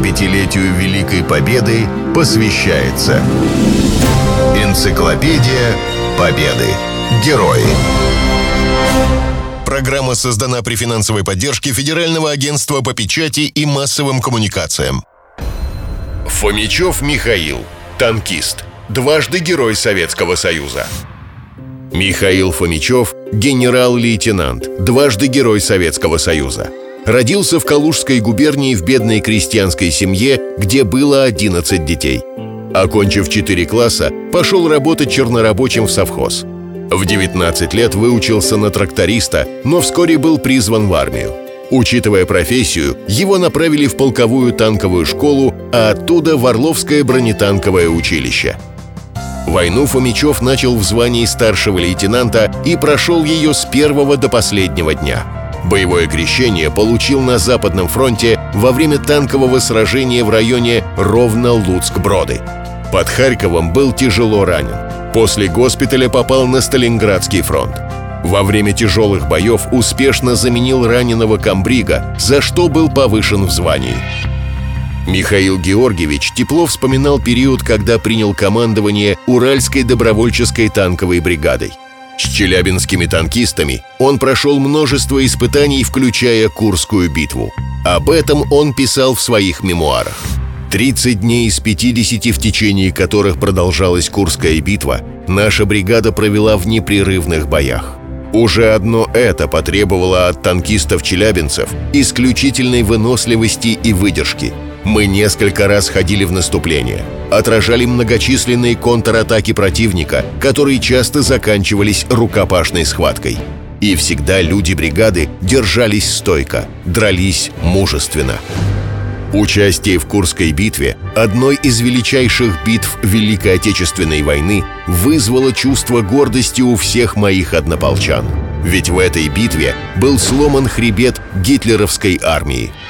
75-летию Великой Победы посвящается Энциклопедия Победы. Герои. Программа создана при финансовой поддержке Федерального агентства по печати и массовым коммуникациям. Фомичев Михаил. Танкист. Дважды Герой Советского Союза. Михаил Фомичев – генерал-лейтенант, дважды Герой Советского Союза. Родился в Калужской губернии в бедной крестьянской семье, где было 11 детей. Окончив 4 класса, пошел работать чернорабочим в совхоз. В 19 лет выучился на тракториста, но вскоре был призван в армию. Учитывая профессию, его направили в полковую танковую школу, а оттуда в Орловское бронетанковое училище – Войну Фомичев начал в звании старшего лейтенанта и прошел ее с первого до последнего дня. Боевое крещение получил на Западном фронте во время танкового сражения в районе Ровно-Луцк-Броды. Под Харьковом был тяжело ранен. После госпиталя попал на Сталинградский фронт. Во время тяжелых боев успешно заменил раненого комбрига, за что был повышен в звании. Михаил Георгиевич тепло вспоминал период, когда принял командование Уральской добровольческой танковой бригадой. С челябинскими танкистами он прошел множество испытаний, включая Курскую битву. Об этом он писал в своих мемуарах. 30 дней из 50, в течение которых продолжалась Курская битва, наша бригада провела в непрерывных боях. Уже одно это потребовало от танкистов-челябинцев исключительной выносливости и выдержки – мы несколько раз ходили в наступление, отражали многочисленные контратаки противника, которые часто заканчивались рукопашной схваткой. И всегда люди бригады держались стойко, дрались мужественно. Участие в Курской битве, одной из величайших битв Великой Отечественной войны, вызвало чувство гордости у всех моих однополчан. Ведь в этой битве был сломан хребет гитлеровской армии –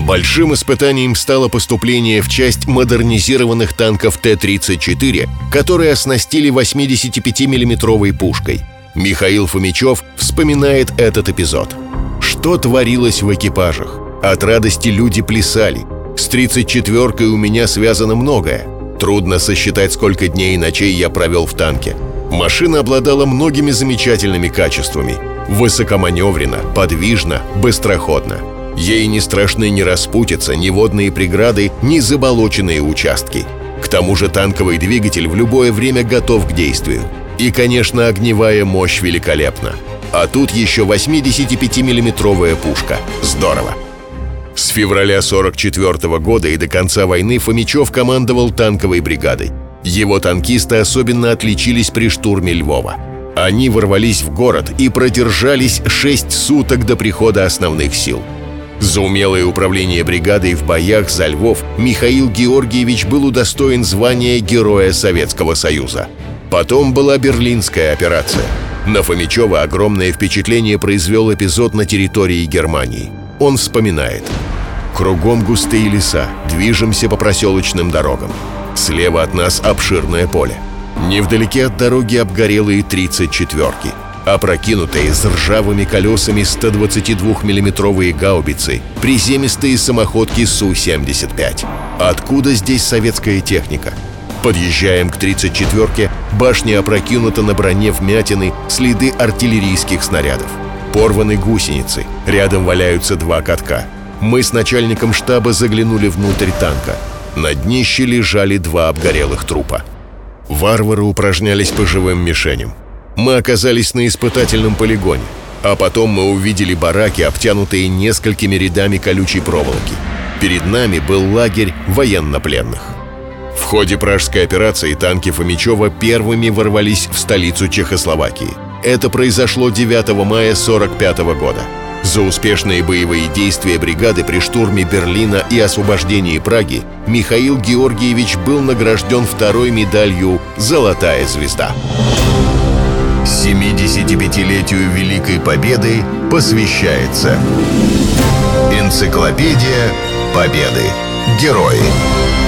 Большим испытанием стало поступление в часть модернизированных танков Т-34, которые оснастили 85 миллиметровой пушкой. Михаил Фомичев вспоминает этот эпизод. Что творилось в экипажах? От радости люди плясали. С 34-кой у меня связано многое. Трудно сосчитать, сколько дней и ночей я провел в танке. Машина обладала многими замечательными качествами. Высокоманеврена, подвижна, быстроходна. Ей не страшны ни распутица, ни водные преграды, ни заболоченные участки. К тому же танковый двигатель в любое время готов к действию. И, конечно, огневая мощь великолепна. А тут еще 85-миллиметровая пушка. Здорово! С февраля 44 -го года и до конца войны Фомичев командовал танковой бригадой. Его танкисты особенно отличились при штурме Львова. Они ворвались в город и продержались 6 суток до прихода основных сил – за умелое управление бригадой в боях за Львов Михаил Георгиевич был удостоен звания Героя Советского Союза. Потом была Берлинская операция. На Фомичева огромное впечатление произвел эпизод на территории Германии. Он вспоминает. «Кругом густые леса, движемся по проселочным дорогам. Слева от нас обширное поле. Невдалеке от дороги обгорелые 34-ки опрокинутые с ржавыми колесами 122 миллиметровые гаубицы, приземистые самоходки Су-75. Откуда здесь советская техника? Подъезжаем к 34-ке, башня опрокинута на броне вмятины, следы артиллерийских снарядов. Порваны гусеницы, рядом валяются два катка. Мы с начальником штаба заглянули внутрь танка. На днище лежали два обгорелых трупа. Варвары упражнялись по живым мишеням. Мы оказались на испытательном полигоне, а потом мы увидели бараки, обтянутые несколькими рядами колючей проволоки. Перед нами был лагерь военнопленных. В ходе пражской операции танки Фомичева первыми ворвались в столицу Чехословакии. Это произошло 9 мая 1945 года. За успешные боевые действия бригады при штурме Берлина и освобождении Праги Михаил Георгиевич был награжден второй медалью «Золотая звезда». 75-летию Великой Победы посвящается Энциклопедия Победы. Герои.